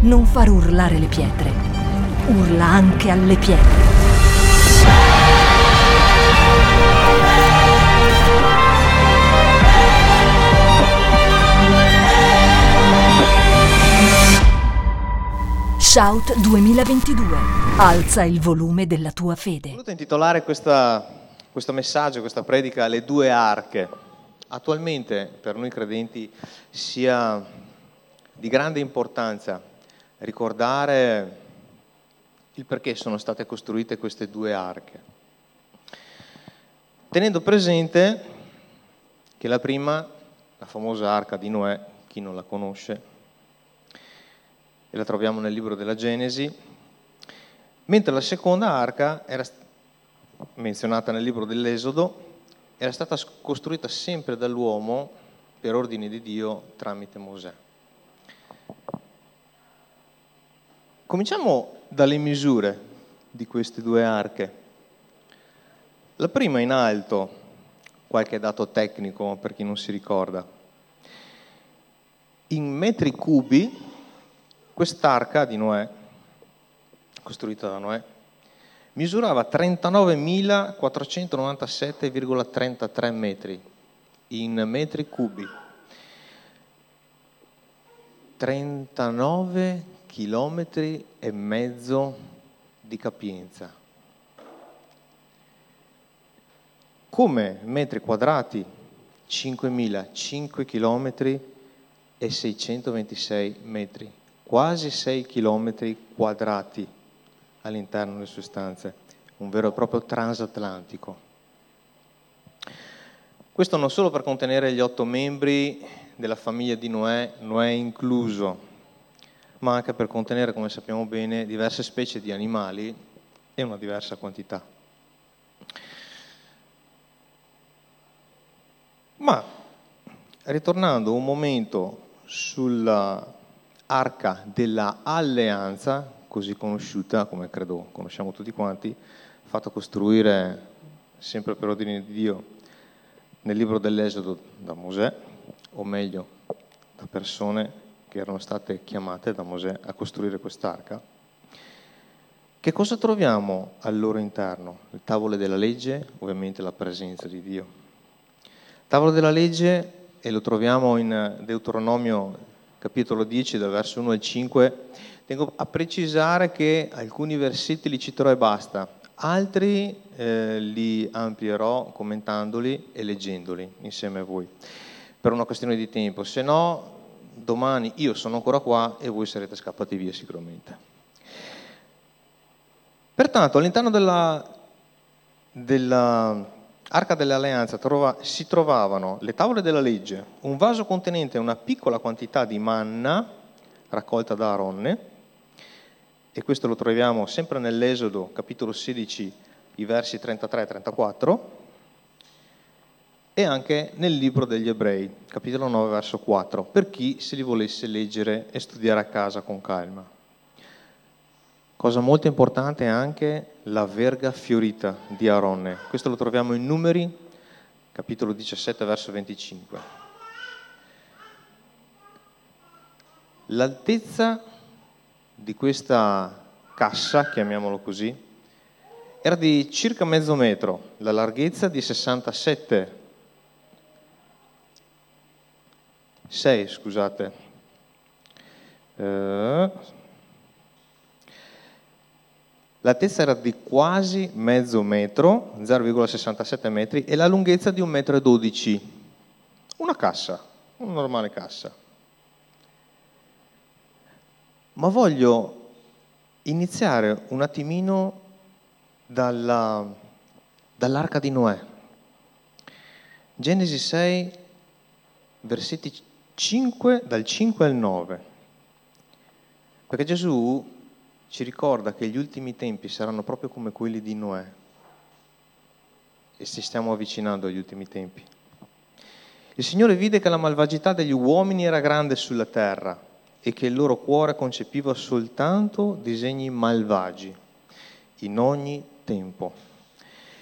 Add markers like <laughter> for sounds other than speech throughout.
non far urlare le pietre, urla anche alle pietre. Shout 2022. Alza il volume della tua fede. Ho voluto intitolare questa, questo messaggio, questa predica, Le due arche. Attualmente per noi credenti sia di grande importanza ricordare il perché sono state costruite queste due arche, tenendo presente che la prima, la famosa arca di Noè, chi non la conosce, e la troviamo nel libro della Genesi, mentre la seconda arca era menzionata nel libro dell'Esodo, era stata costruita sempre dall'uomo per ordine di Dio tramite Mosè. Cominciamo dalle misure di queste due arche. La prima in alto, qualche dato tecnico per chi non si ricorda. In metri cubi Quest'arca di Noè, costruita da Noè, misurava 39.497,33 metri in metri cubi. 39 chilometri e mezzo di capienza. Come metri quadrati 5.005 chilometri e 626 metri quasi 6 km quadrati all'interno delle sue stanze, un vero e proprio transatlantico. Questo non solo per contenere gli otto membri della famiglia di Noè, Noè incluso, ma anche per contenere, come sappiamo bene, diverse specie di animali e una diversa quantità. Ma ritornando un momento sulla arca della alleanza, così conosciuta, come credo conosciamo tutti quanti, fatta costruire sempre per ordine di Dio nel libro dell'Esodo da Mosè, o meglio da persone che erano state chiamate da Mosè a costruire quest'arca. Che cosa troviamo al loro interno? Il tavolo della legge, ovviamente la presenza di Dio. Tavolo della legge, e lo troviamo in Deuteronomio capitolo 10, dal verso 1 al 5, tengo a precisare che alcuni versetti li citerò e basta, altri eh, li amplierò commentandoli e leggendoli insieme a voi, per una questione di tempo, se no domani io sono ancora qua e voi sarete scappati via sicuramente. Pertanto all'interno della, della dell'Alleanza trova, si trovavano le tavole della legge, un vaso contenente una piccola quantità di manna raccolta da Aronne, e questo lo troviamo sempre nell'Esodo capitolo 16, i versi 33 e 34, e anche nel libro degli Ebrei, capitolo 9, verso 4, per chi se li volesse leggere e studiare a casa con calma. Cosa molto importante è anche la verga fiorita di Aronne. Questo lo troviamo in Numeri, capitolo 17, verso 25. L'altezza di questa cassa, chiamiamolo così, era di circa mezzo metro, la larghezza di 67 6, scusate. Eh, L'altezza era di quasi mezzo metro, 0,67 metri, e la lunghezza di 1,12 metro. Una cassa, una normale cassa. Ma voglio iniziare un attimino dalla, dall'arca di Noè. Genesi 6, versetti 5, dal 5 al 9. Perché Gesù ci ricorda che gli ultimi tempi saranno proprio come quelli di Noè e ci stiamo avvicinando agli ultimi tempi. Il Signore vide che la malvagità degli uomini era grande sulla terra e che il loro cuore concepiva soltanto disegni malvagi in ogni tempo.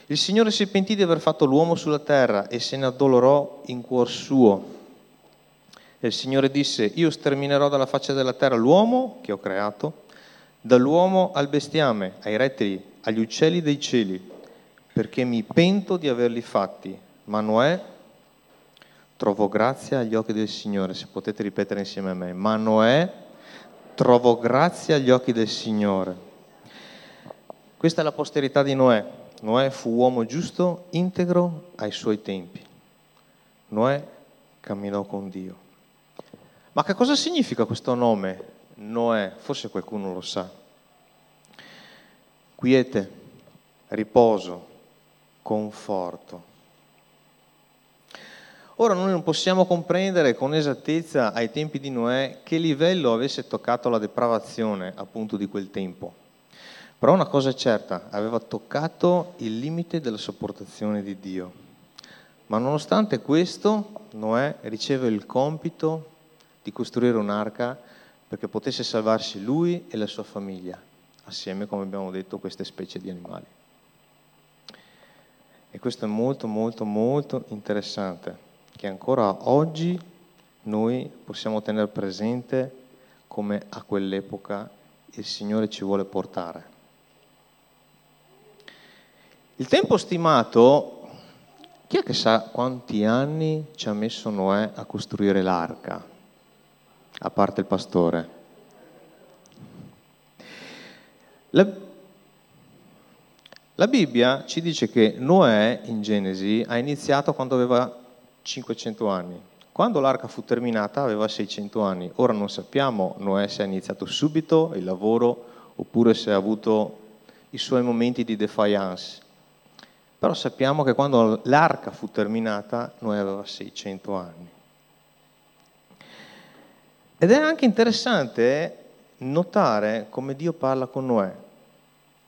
Il Signore si pentì di aver fatto l'uomo sulla terra e se ne addolorò in cuor suo. E il Signore disse, io sterminerò dalla faccia della terra l'uomo che ho creato, dall'uomo al bestiame, ai rettili, agli uccelli dei cieli, perché mi pento di averli fatti. Ma Noè trovò grazia agli occhi del Signore, se potete ripetere insieme a me. Ma Noè trovò grazia agli occhi del Signore. Questa è la posterità di Noè. Noè fu uomo giusto, integro ai suoi tempi. Noè camminò con Dio. Ma che cosa significa questo nome Noè? Forse qualcuno lo sa. Quiete, riposo, conforto. Ora noi non possiamo comprendere con esattezza ai tempi di Noè che livello avesse toccato la depravazione appunto di quel tempo. Però una cosa è certa, aveva toccato il limite della sopportazione di Dio. Ma nonostante questo, Noè riceve il compito di costruire un'arca perché potesse salvarsi lui e la sua famiglia, assieme, come abbiamo detto, queste specie di animali. E questo è molto, molto, molto interessante che ancora oggi noi possiamo tenere presente come a quell'epoca il Signore ci vuole portare. Il tempo stimato, chi è che sa quanti anni ci ha messo Noè a costruire l'arca, a parte il pastore? La, la Bibbia ci dice che Noè in Genesi ha iniziato quando aveva 500 anni. Quando l'arca fu terminata aveva 600 anni. Ora non sappiamo Noè se ha iniziato subito il lavoro oppure se ha avuto i suoi momenti di defiance. Però sappiamo che quando l'arca fu terminata Noè aveva 600 anni. Ed è anche interessante notare come Dio parla con Noè.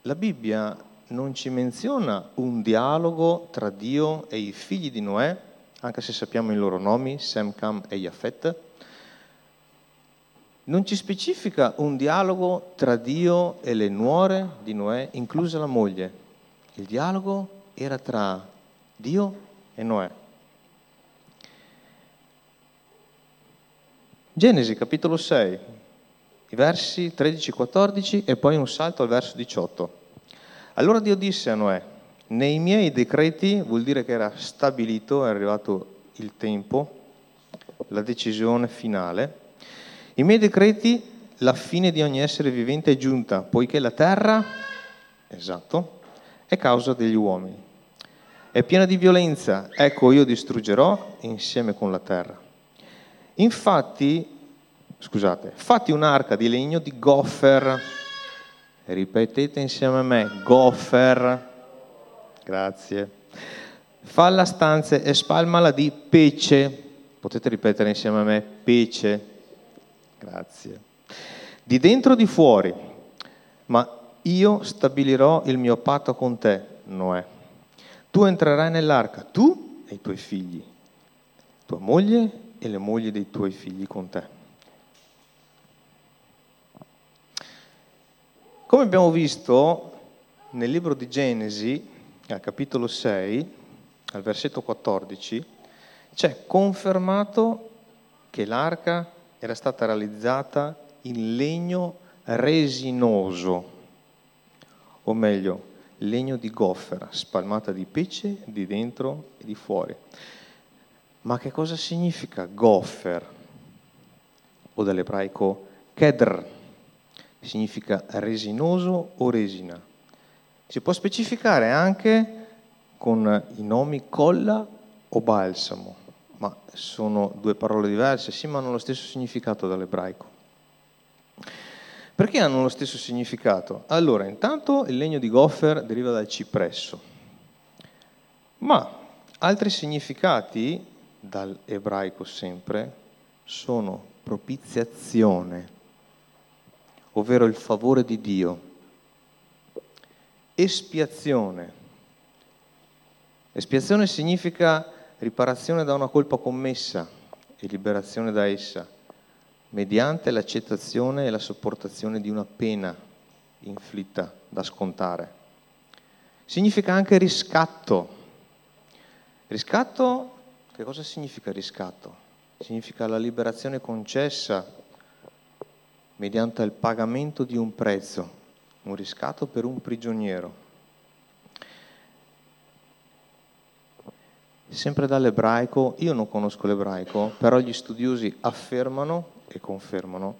La Bibbia non ci menziona un dialogo tra Dio e i figli di Noè, anche se sappiamo i loro nomi, Sem, Cam e Yafet, non ci specifica un dialogo tra Dio e le nuore di Noè, inclusa la moglie. Il dialogo era tra Dio e Noè. Genesi capitolo 6, i versi 13-14 e poi un salto al verso 18. Allora Dio disse a Noè, nei miei decreti vuol dire che era stabilito, è arrivato il tempo, la decisione finale. I miei decreti, la fine di ogni essere vivente è giunta, poiché la terra, esatto, è causa degli uomini. È piena di violenza, ecco io distruggerò insieme con la terra. Infatti, scusate, fatti un'arca di legno di goffer, ripetete insieme a me, goffer, Grazie. Falla stanze e spalmala di pece. Potete ripetere insieme a me, pece. Grazie. Di dentro o di fuori. Ma io stabilirò il mio patto con te, Noè. Tu entrerai nell'arca, tu e i tuoi figli, tua moglie e le mogli dei tuoi figli con te. Come abbiamo visto nel libro di Genesi, al capitolo 6, al versetto 14, c'è confermato che l'arca era stata realizzata in legno resinoso, o meglio, legno di goffera, spalmata di pece di dentro e di fuori. Ma che cosa significa goffer? O dall'ebraico kedr, significa resinoso o resina. Si può specificare anche con i nomi colla o balsamo, ma sono due parole diverse, sì, ma hanno lo stesso significato dall'ebraico. Perché hanno lo stesso significato? Allora, intanto il legno di goffer deriva dal cipresso, ma altri significati, dall'ebraico sempre, sono propiziazione, ovvero il favore di Dio espiazione. Espiazione significa riparazione da una colpa commessa e liberazione da essa, mediante l'accettazione e la sopportazione di una pena inflitta da scontare. Significa anche riscatto. Riscatto, che cosa significa riscatto? significa la liberazione concessa mediante il pagamento di un prezzo, un riscatto per un prigioniero. Sempre dall'ebraico, io non conosco l'ebraico, però gli studiosi affermano e confermano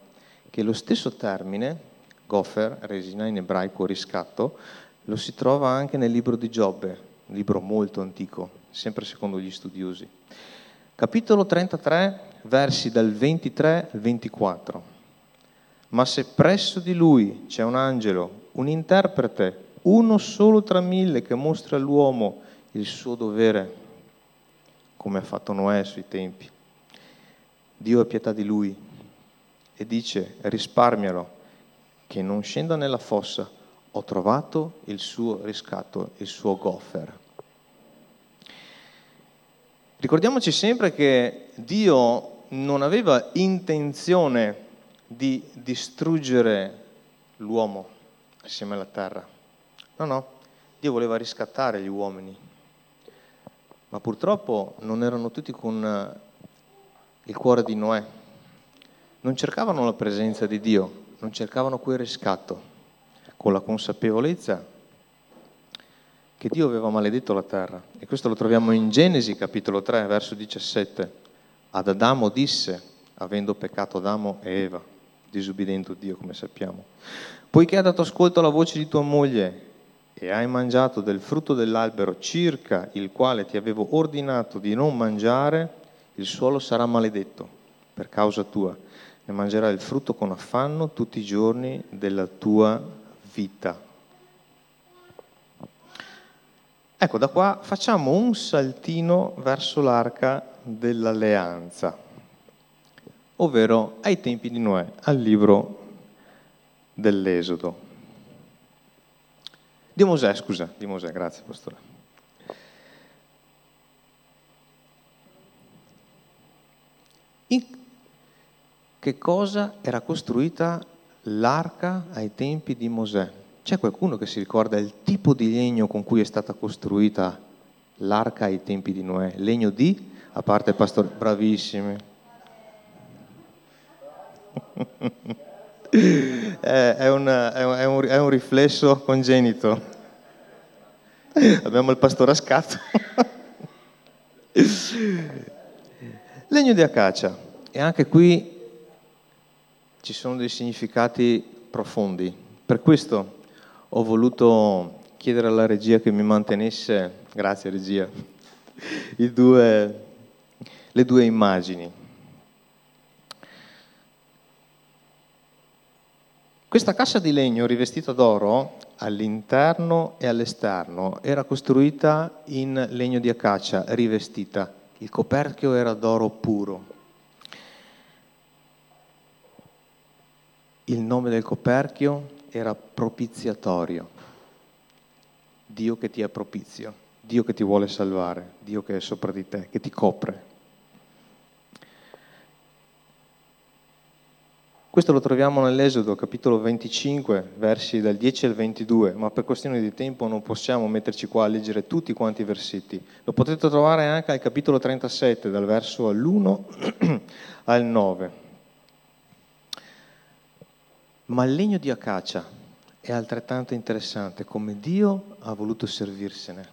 che lo stesso termine, gofer, resina in ebraico riscatto, lo si trova anche nel libro di Giobbe, un libro molto antico, sempre secondo gli studiosi. Capitolo 33, versi dal 23 al 24. Ma se presso di lui c'è un angelo, un interprete, uno solo tra mille che mostra all'uomo il suo dovere, come ha fatto Noè sui tempi, Dio ha pietà di lui e dice risparmialo, che non scenda nella fossa, ho trovato il suo riscatto, il suo goffer. Ricordiamoci sempre che Dio non aveva intenzione di distruggere l'uomo assieme alla terra. No, no, Dio voleva riscattare gli uomini, ma purtroppo non erano tutti con il cuore di Noè. Non cercavano la presenza di Dio, non cercavano quel riscatto con la consapevolezza che Dio aveva maledetto la terra. E questo lo troviamo in Genesi capitolo 3, verso 17. Ad Adamo disse, avendo peccato Adamo e Eva, disubbidendo Dio come sappiamo, poiché hai dato ascolto alla voce di tua moglie e hai mangiato del frutto dell'albero circa il quale ti avevo ordinato di non mangiare, il suolo sarà maledetto per causa tua. Ne mangerai il frutto con affanno tutti i giorni della tua vita vita. Ecco, da qua facciamo un saltino verso l'arca dell'alleanza, ovvero ai tempi di Noè, al libro dell'Esodo. Di Mosè, scusa, di Mosè, grazie Pastore. In che cosa era costruita l'arca ai tempi di Mosè. C'è qualcuno che si ricorda il tipo di legno con cui è stata costruita l'arca ai tempi di Noè? Legno di, a parte il pastore, bravissimi. <laughs> è, un, è, un, è, un, riflesso congenito. Abbiamo il pastore a scatto. <laughs> Legno di acacia. E anche qui ci sono dei significati profondi. Per questo ho voluto chiedere alla regia che mi mantenesse, grazie regia, due, le due immagini. Questa cassa di legno rivestita d'oro all'interno e all'esterno era costruita in legno di acacia rivestita. Il coperchio era d'oro puro. il nome del coperchio era propiziatorio. Dio che ti è propizio, Dio che ti vuole salvare, Dio che è sopra di te, che ti copre. Questo lo troviamo nell'Esodo capitolo 25, versi dal 10 al 22, ma per questione di tempo non possiamo metterci qua a leggere tutti quanti i versetti. Lo potete trovare anche al capitolo 37, dal verso all'1 <clears throat> al 9. Ma il legno di acacia è altrettanto interessante come Dio ha voluto servirsene.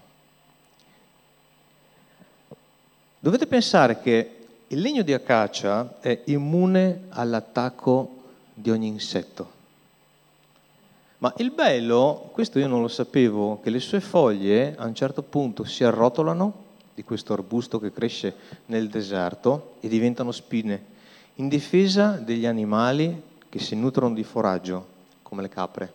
Dovete pensare che il legno di acacia è immune all'attacco di ogni insetto. Ma il bello, questo io non lo sapevo, che le sue foglie a un certo punto si arrotolano di questo arbusto che cresce nel deserto e diventano spine in difesa degli animali che si nutrono di foraggio come le capre.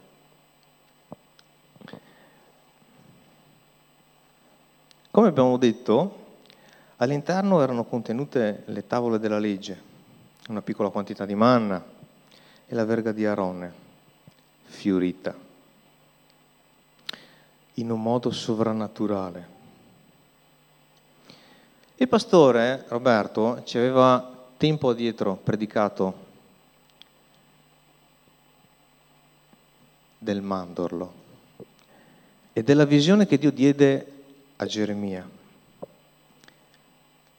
Come abbiamo detto, all'interno erano contenute le tavole della legge, una piccola quantità di manna e la verga di Aronne, fiorita, in un modo sovrannaturale. Il pastore Roberto ci aveva tempo addietro predicato del mandorlo e della visione che Dio diede a Geremia.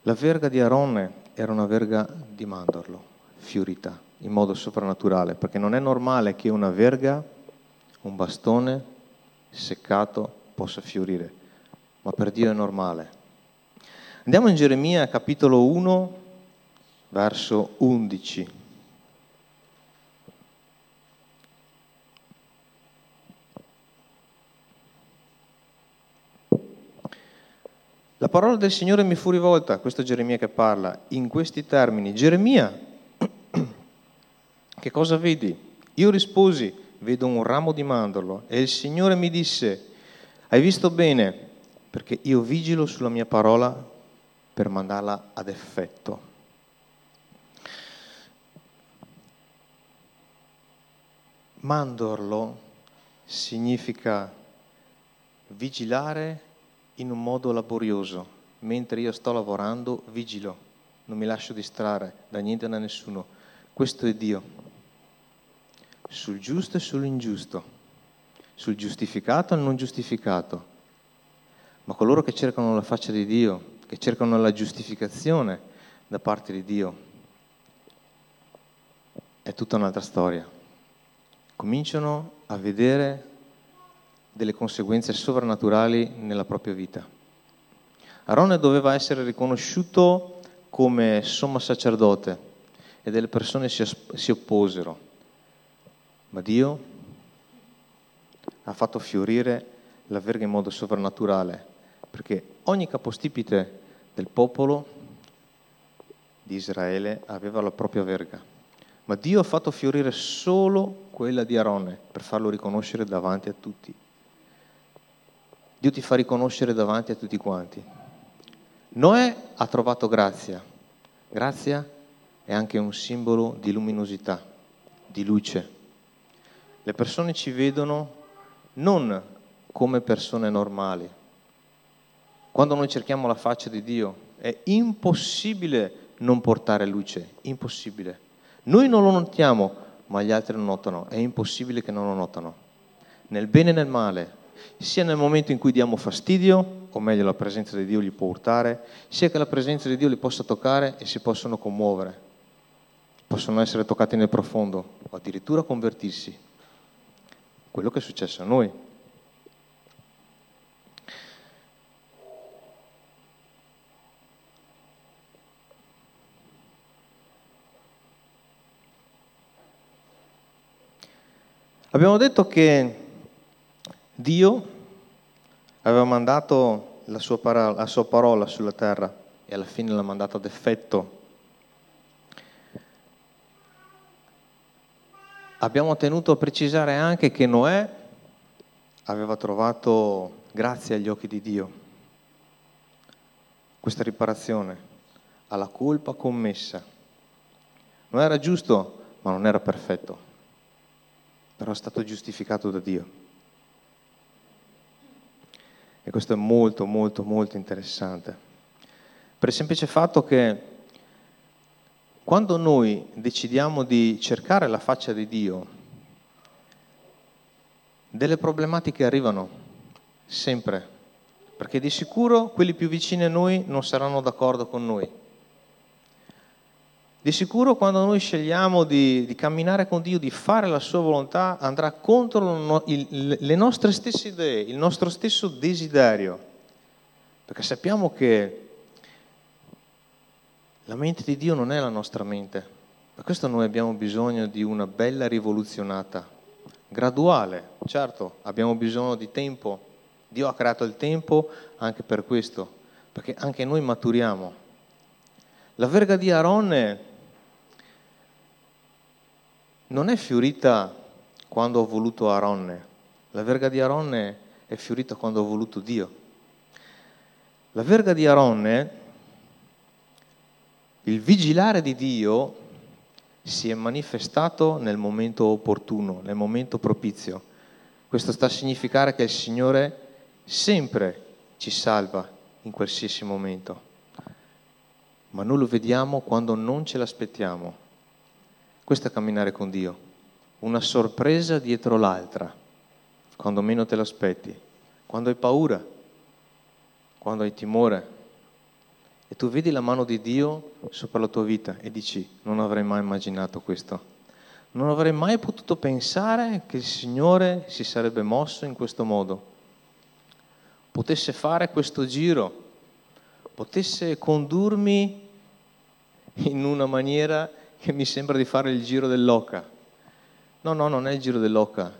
La verga di Aronne era una verga di mandorlo, fiorita, in modo soprannaturale, perché non è normale che una verga, un bastone seccato possa fiorire, ma per Dio è normale. Andiamo in Geremia capitolo 1, verso 11. La parola del Signore mi fu rivolta, questo è Geremia che parla, in questi termini. Geremia, <clears throat> che cosa vedi? Io risposi, vedo un ramo di mandorlo e il Signore mi disse, hai visto bene, perché io vigilo sulla mia parola per mandarla ad effetto. Mandorlo significa vigilare in un modo laborioso. Mentre io sto lavorando, vigilo, non mi lascio distrarre da niente e da nessuno. Questo è Dio. Sul giusto e sull'ingiusto, sul giustificato e non giustificato. Ma coloro che cercano la faccia di Dio, che cercano la giustificazione da parte di Dio, è tutta un'altra storia. Cominciano a vedere delle conseguenze sovrannaturali nella propria vita. Aarone doveva essere riconosciuto come sommo sacerdote e delle persone si, si opposero, ma Dio ha fatto fiorire la verga in modo sovrannaturale, perché ogni capostipite del popolo di Israele aveva la propria verga, ma Dio ha fatto fiorire solo quella di Aarone per farlo riconoscere davanti a tutti. Dio ti fa riconoscere davanti a tutti quanti. Noè ha trovato grazia. Grazia è anche un simbolo di luminosità, di luce. Le persone ci vedono non come persone normali. Quando noi cerchiamo la faccia di Dio è impossibile non portare luce, impossibile. Noi non lo notiamo, ma gli altri lo notano, è impossibile che non lo notano. Nel bene e nel male, sia nel momento in cui diamo fastidio, o meglio la presenza di Dio li può urtare, sia che la presenza di Dio li possa toccare e si possono commuovere, possono essere toccati nel profondo o addirittura convertirsi. Quello che è successo a noi. Abbiamo detto che Dio aveva mandato la sua, parola, la sua parola sulla terra e alla fine l'ha mandata ad effetto. Abbiamo tenuto a precisare anche che Noè aveva trovato grazia agli occhi di Dio. Questa riparazione alla colpa commessa. Non era giusto, ma non era perfetto, però è stato giustificato da Dio. E questo è molto, molto, molto interessante. Per il semplice fatto che quando noi decidiamo di cercare la faccia di Dio, delle problematiche arrivano sempre, perché di sicuro quelli più vicini a noi non saranno d'accordo con noi di sicuro quando noi scegliamo di, di, camminare con Dio, di fare la sua volontà, andrà contro il, le nostre stesse idee, il nostro stesso desiderio. Perché sappiamo che la mente di Dio non è la nostra mente. Per questo noi abbiamo bisogno di una bella rivoluzionata, graduale. Certo, abbiamo bisogno di tempo. Dio ha creato il tempo anche per questo, perché anche noi maturiamo. La verga di Aronne non è fiorita quando ho voluto Aronne, la verga di Aronne è fiorita quando ho voluto Dio. La verga di Aronne, il vigilare di Dio, si è manifestato nel momento opportuno, nel momento propizio. Questo sta a significare che il Signore sempre ci salva in qualsiasi momento, ma noi lo vediamo quando non ce l'aspettiamo. Questo è camminare con Dio, una sorpresa dietro l'altra, quando meno te l'aspetti, quando hai paura, quando hai timore. e tu vedi la mano di Dio sopra la tua vita e dici non avrei mai immaginato questo. Non avrei mai potuto pensare che il Signore si sarebbe mosso in questo modo. Potesse fare questo giro, potesse condurmi in una maniera che mi sembra di fare il giro dell'Oca. No, no, non è il giro dell'Oca,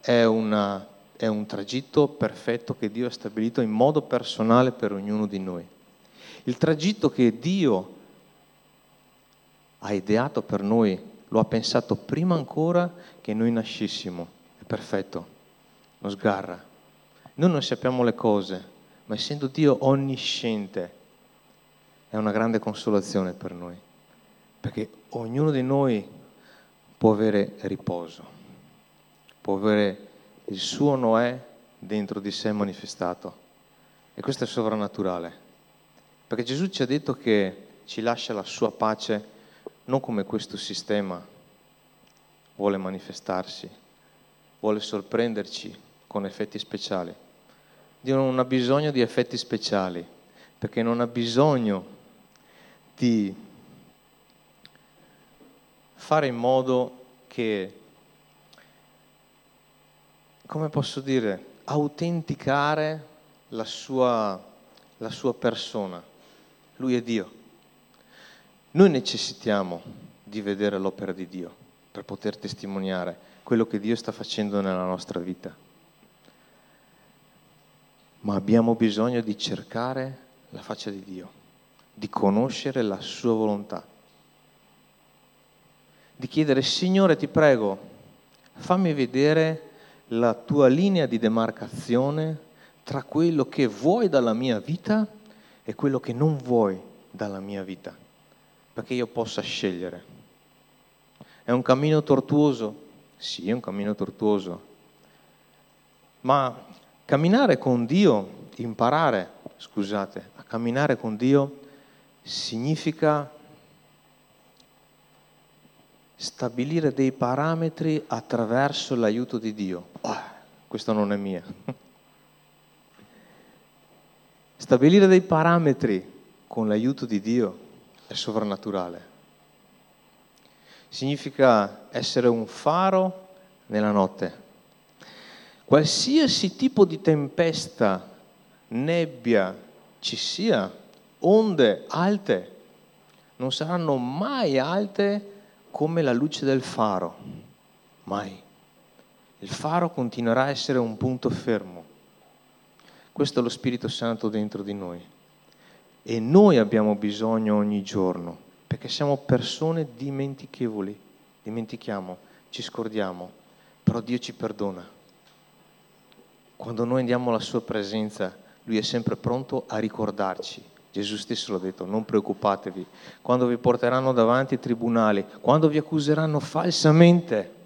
è, una, è un tragitto perfetto che Dio ha stabilito in modo personale per ognuno di noi. Il tragitto che Dio ha ideato per noi, lo ha pensato prima ancora che noi nascessimo. È perfetto, non sgarra. Noi non sappiamo le cose, ma essendo Dio onnisciente, è una grande consolazione per noi, perché ognuno di noi può avere riposo, può avere il suo Noè dentro di sé manifestato. E questo è sovrannaturale, perché Gesù ci ha detto che ci lascia la sua pace non come questo sistema vuole manifestarsi, vuole sorprenderci con effetti speciali. Dio non ha bisogno di effetti speciali, perché non ha bisogno di fare in modo che, come posso dire, autenticare la sua, la sua persona. Lui è Dio. Noi necessitiamo di vedere l'opera di Dio per poter testimoniare quello che Dio sta facendo nella nostra vita. Ma abbiamo bisogno di cercare la faccia di Dio di conoscere la sua volontà, di chiedere, Signore ti prego, fammi vedere la tua linea di demarcazione tra quello che vuoi dalla mia vita e quello che non vuoi dalla mia vita, perché io possa scegliere. È un cammino tortuoso? Sì, è un cammino tortuoso, ma camminare con Dio, imparare, scusate, a camminare con Dio significa stabilire dei parametri attraverso l'aiuto di Dio. Oh, questo non è mia. <laughs> Stabilire dei parametri con l'aiuto di Dio è sovrannaturale. Significa essere un faro nella notte. Qualsiasi tipo di tempesta, nebbia ci sia, onde alte non saranno mai alte come la luce del faro, mai. Il faro continuerà a essere un punto fermo. Questo è lo Spirito Santo dentro di noi. E noi abbiamo bisogno ogni giorno, perché siamo persone dimentichevoli, dimentichiamo, ci scordiamo, però Dio ci perdona. Quando noi andiamo alla sua presenza, Lui è sempre pronto a ricordarci Gesù stesso l'ha detto, non preoccupatevi, quando vi porteranno davanti ai tribunali, quando vi accuseranno falsamente,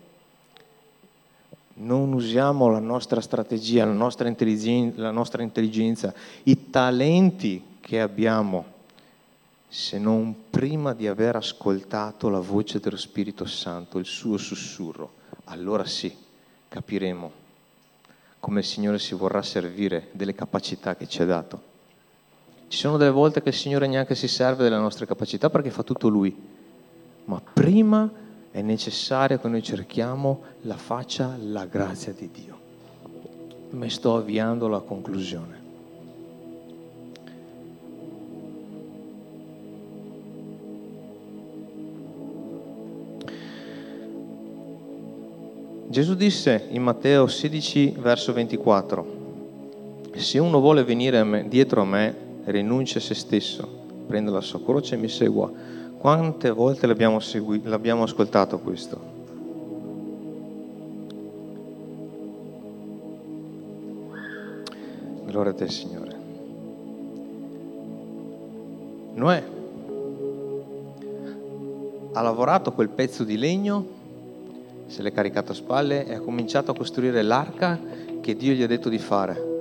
non usiamo la nostra strategia, la nostra, la nostra intelligenza, i talenti che abbiamo, se non prima di aver ascoltato la voce dello Spirito Santo, il suo sussurro. Allora sì, capiremo come il Signore si vorrà servire delle capacità che ci ha dato. Ci sono delle volte che il Signore neanche si serve delle nostre capacità perché fa tutto Lui, ma prima è necessario che noi cerchiamo la faccia, la grazia di Dio. Mi sto avviando alla conclusione. Gesù disse in Matteo 16, verso 24, se uno vuole venire a me, dietro a me, rinuncia a se stesso, prende la sua croce e mi segua. Quante volte l'abbiamo, segui- l'abbiamo ascoltato questo? Gloria a te, Signore. Noè ha lavorato quel pezzo di legno, se l'è caricato a spalle e ha cominciato a costruire l'arca che Dio gli ha detto di fare.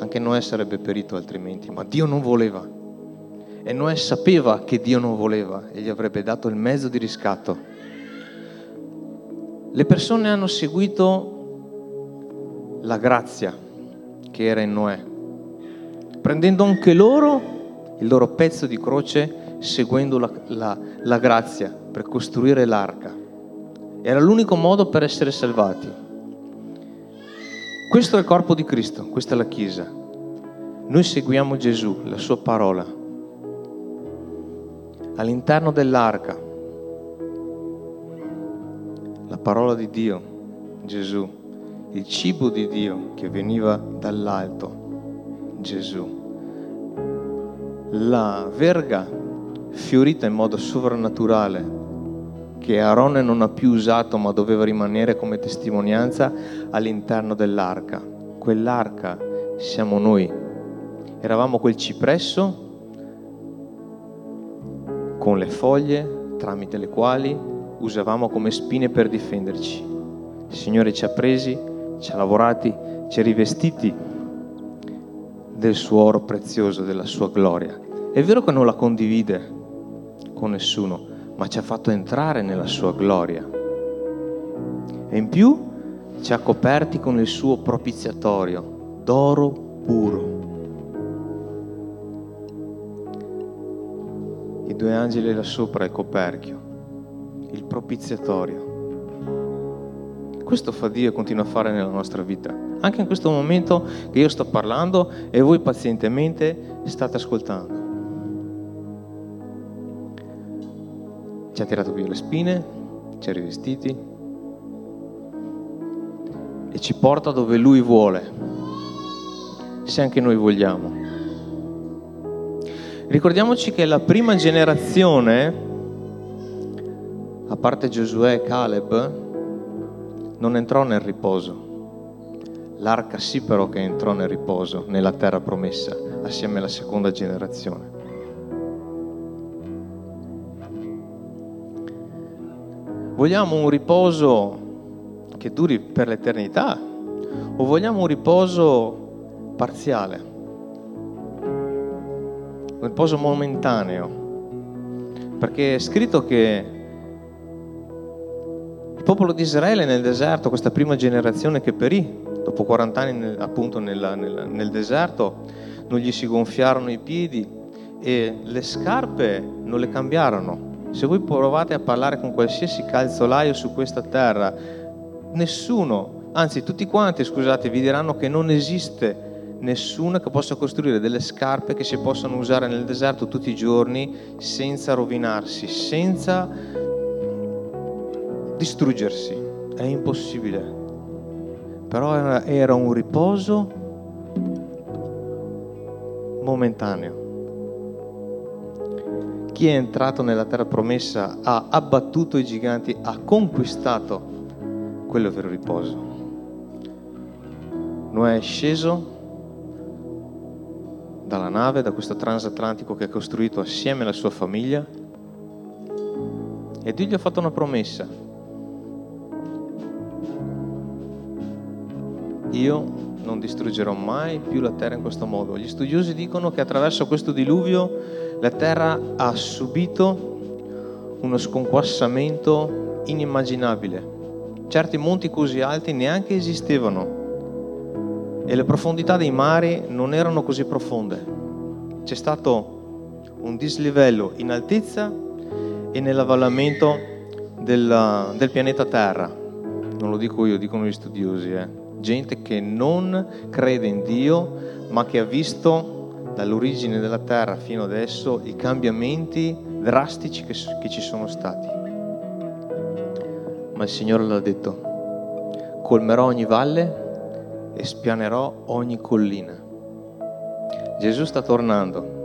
Anche Noè sarebbe perito altrimenti, ma Dio non voleva. E Noè sapeva che Dio non voleva e gli avrebbe dato il mezzo di riscatto. Le persone hanno seguito la grazia che era in Noè, prendendo anche loro il loro pezzo di croce seguendo la, la, la grazia per costruire l'arca. Era l'unico modo per essere salvati. Questo è il corpo di Cristo, questa è la Chiesa. Noi seguiamo Gesù, la sua parola. All'interno dell'arca, la parola di Dio, Gesù, il cibo di Dio che veniva dall'alto, Gesù. La verga fiorita in modo sovrannaturale che Aarone non ha più usato ma doveva rimanere come testimonianza all'interno dell'arca. Quell'arca siamo noi. Eravamo quel cipresso con le foglie tramite le quali usavamo come spine per difenderci. Il Signore ci ha presi, ci ha lavorati, ci ha rivestiti del suo oro prezioso, della sua gloria. È vero che non la condivide con nessuno, ma ci ha fatto entrare nella sua gloria. E in più ci ha coperti con il suo propiziatorio d'oro puro. I due angeli là sopra il coperchio, il propiziatorio. Questo fa Dio e continua a fare nella nostra vita. Anche in questo momento che io sto parlando e voi pazientemente state ascoltando. Ci ha tirato via le spine, ci ha rivestiti e ci porta dove Lui vuole, se anche noi vogliamo. Ricordiamoci che la prima generazione, a parte Giosuè e Caleb, non entrò nel riposo. L'arca sì però che entrò nel riposo, nella terra promessa, assieme alla seconda generazione. Vogliamo un riposo che duri per l'eternità o vogliamo un riposo parziale? Un riposo momentaneo? Perché è scritto che il popolo di Israele nel deserto, questa prima generazione che perì, dopo 40 anni nel, appunto nel, nel, nel deserto, non gli si gonfiarono i piedi e le scarpe non le cambiarono se voi provate a parlare con qualsiasi calzolaio su questa terra, nessuno, anzi tutti quanti, scusate, vi diranno che non esiste nessuno che possa costruire delle scarpe che si possano usare nel deserto tutti i giorni senza rovinarsi, senza distruggersi. È impossibile. Però era, un riposo momentaneo chi è entrato nella terra promessa ha abbattuto i giganti, ha conquistato quello vero riposo. Noè è sceso dalla nave, da questo transatlantico che ha costruito assieme alla sua famiglia e Dio gli ha fatto una promessa. Io non distruggerò mai più la terra in questo modo. Gli studiosi dicono che attraverso questo diluvio la terra ha subito uno sconquassamento inimmaginabile. Certi monti così alti neanche esistevano e le profondità dei mari non erano così profonde. C'è stato un dislivello in altezza e nell'avvallamento del, del pianeta Terra. Non lo dico io, dicono gli studiosi. Eh. Gente che non crede in Dio, ma che ha visto dall'origine della terra fino adesso i cambiamenti drastici che, che ci sono stati. Ma il Signore l'ha detto, colmerò ogni valle e spianerò ogni collina. Gesù sta tornando.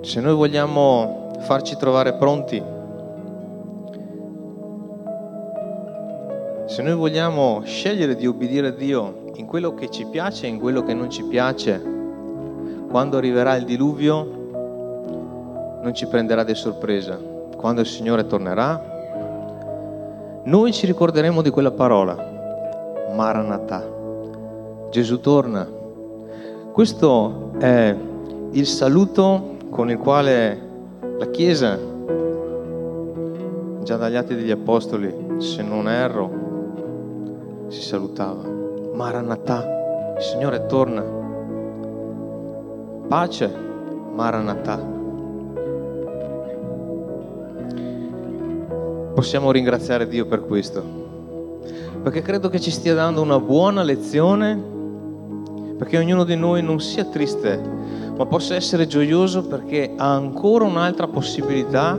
Se noi vogliamo farci trovare pronti, se noi vogliamo scegliere di obbedire a Dio in quello che ci piace e in quello che non ci piace, quando arriverà il diluvio non ci prenderà di sorpresa. Quando il Signore tornerà, noi ci ricorderemo di quella parola, Maranatha. Gesù torna. Questo è il saluto con il quale la Chiesa, già dagli atti degli Apostoli, se non erro, si salutava. Maranatha, Il Signore torna. Pace, Maranatha. Possiamo ringraziare Dio per questo, perché credo che ci stia dando una buona lezione, perché ognuno di noi non sia triste, ma possa essere gioioso perché ha ancora un'altra possibilità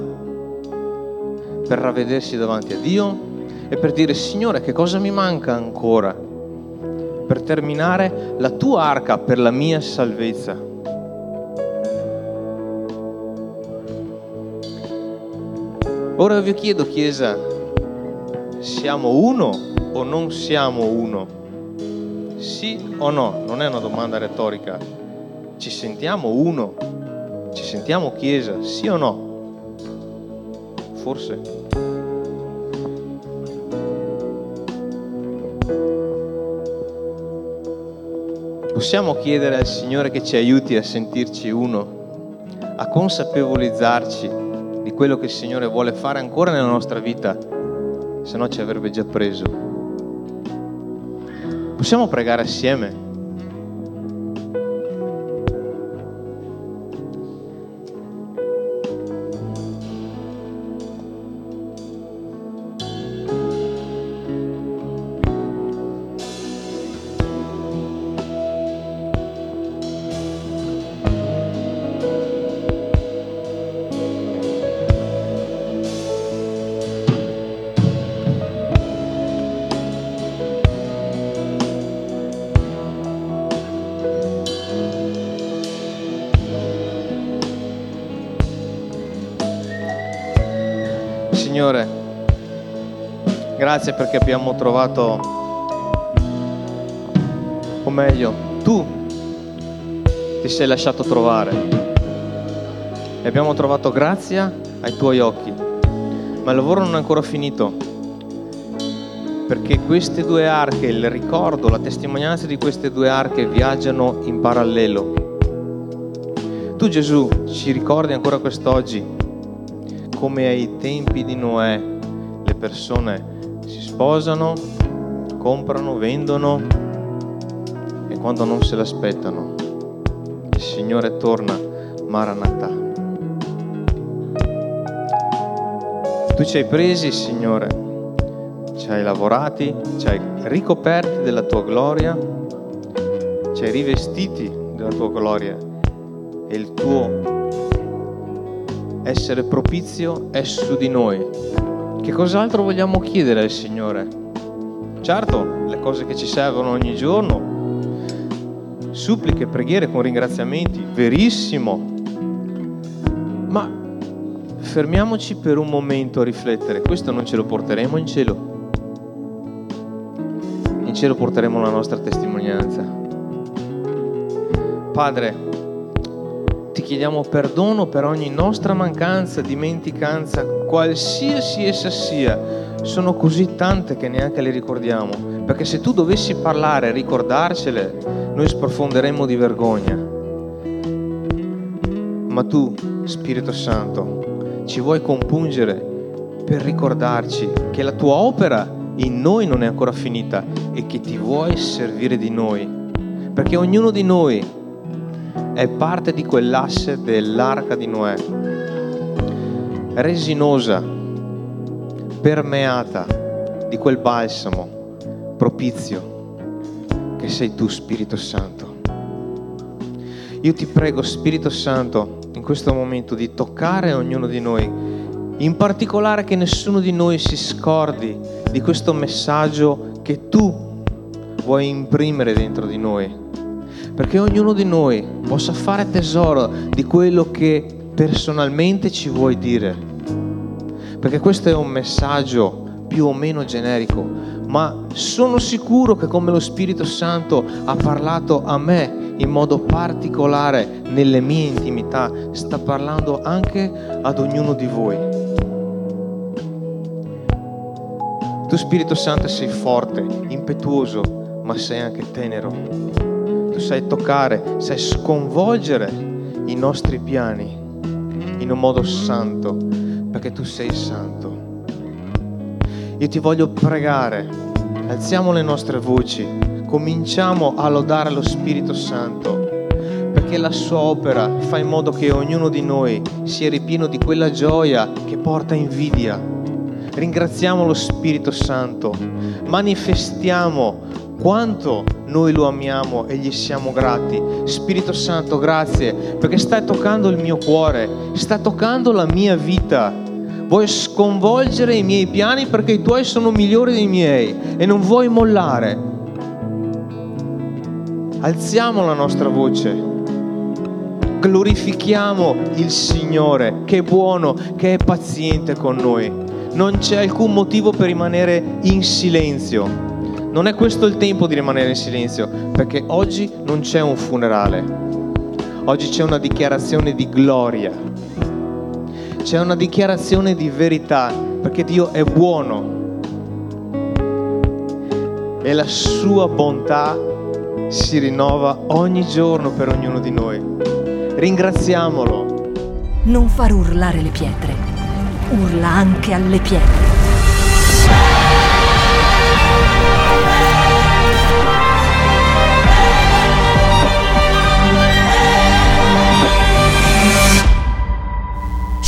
per ravvedersi davanti a Dio e per dire Signore che cosa mi manca ancora per terminare la tua arca per la mia salvezza. Ora vi chiedo, Chiesa, siamo uno o non siamo uno? Sì o no? Non è una domanda retorica. Ci sentiamo uno? Ci sentiamo Chiesa? Sì o no? Forse. Possiamo chiedere al Signore che ci aiuti a sentirci uno, a consapevolizzarci di quello che il Signore vuole fare ancora nella nostra vita, se no ci avrebbe già preso. Possiamo pregare assieme? Grazie perché abbiamo trovato, o meglio, tu ti sei lasciato trovare e abbiamo trovato grazia ai tuoi occhi. Ma il lavoro non è ancora finito, perché queste due arche, il ricordo, la testimonianza di queste due arche viaggiano in parallelo. Tu Gesù ci ricordi ancora quest'oggi come ai tempi di Noè le persone sposano, comprano, vendono e quando non se l'aspettano il Signore torna Maranatha. Tu ci hai presi, Signore, ci hai lavorati, ci hai ricoperti della tua gloria, ci hai rivestiti della tua gloria e il tuo essere propizio è su di noi. Che cos'altro vogliamo chiedere al Signore? Certo, le cose che ci servono ogni giorno, suppliche, preghiere con ringraziamenti, verissimo. Ma fermiamoci per un momento a riflettere, questo non ce lo porteremo in cielo. In cielo porteremo la nostra testimonianza. Padre, ti chiediamo perdono per ogni nostra mancanza, dimenticanza, qualsiasi essa sia. Sono così tante che neanche le ricordiamo, perché se tu dovessi parlare e ricordarcele, noi sprofonderemmo di vergogna. Ma tu, Spirito Santo, ci vuoi compungere per ricordarci che la tua opera in noi non è ancora finita e che ti vuoi servire di noi, perché ognuno di noi è parte di quell'asse dell'arca di Noè, resinosa, permeata di quel balsamo propizio che sei tu Spirito Santo. Io ti prego Spirito Santo in questo momento di toccare ognuno di noi, in particolare che nessuno di noi si scordi di questo messaggio che tu vuoi imprimere dentro di noi perché ognuno di noi possa fare tesoro di quello che personalmente ci vuoi dire. Perché questo è un messaggio più o meno generico, ma sono sicuro che come lo Spirito Santo ha parlato a me in modo particolare nelle mie intimità, sta parlando anche ad ognuno di voi. Tu Spirito Santo sei forte, impetuoso, ma sei anche tenero tu sai toccare, sai sconvolgere i nostri piani in un modo santo, perché tu sei santo. Io ti voglio pregare, alziamo le nostre voci cominciamo a lodare lo Spirito Santo perché la sua opera fa in modo che ognuno di noi sia ripieno di quella gioia che porta invidia. Ringraziamo lo Spirito Santo, manifestiamo quanto noi lo amiamo e gli siamo grati. Spirito Santo, grazie perché stai toccando il mio cuore, stai toccando la mia vita. Vuoi sconvolgere i miei piani perché i tuoi sono migliori dei miei e non vuoi mollare. Alziamo la nostra voce glorifichiamo il Signore che è buono, che è paziente con noi. Non c'è alcun motivo per rimanere in silenzio. Non è questo il tempo di rimanere in silenzio, perché oggi non c'è un funerale. Oggi c'è una dichiarazione di gloria. C'è una dichiarazione di verità, perché Dio è buono. E la sua bontà si rinnova ogni giorno per ognuno di noi. Ringraziamolo. Non far urlare le pietre, urla anche alle pietre.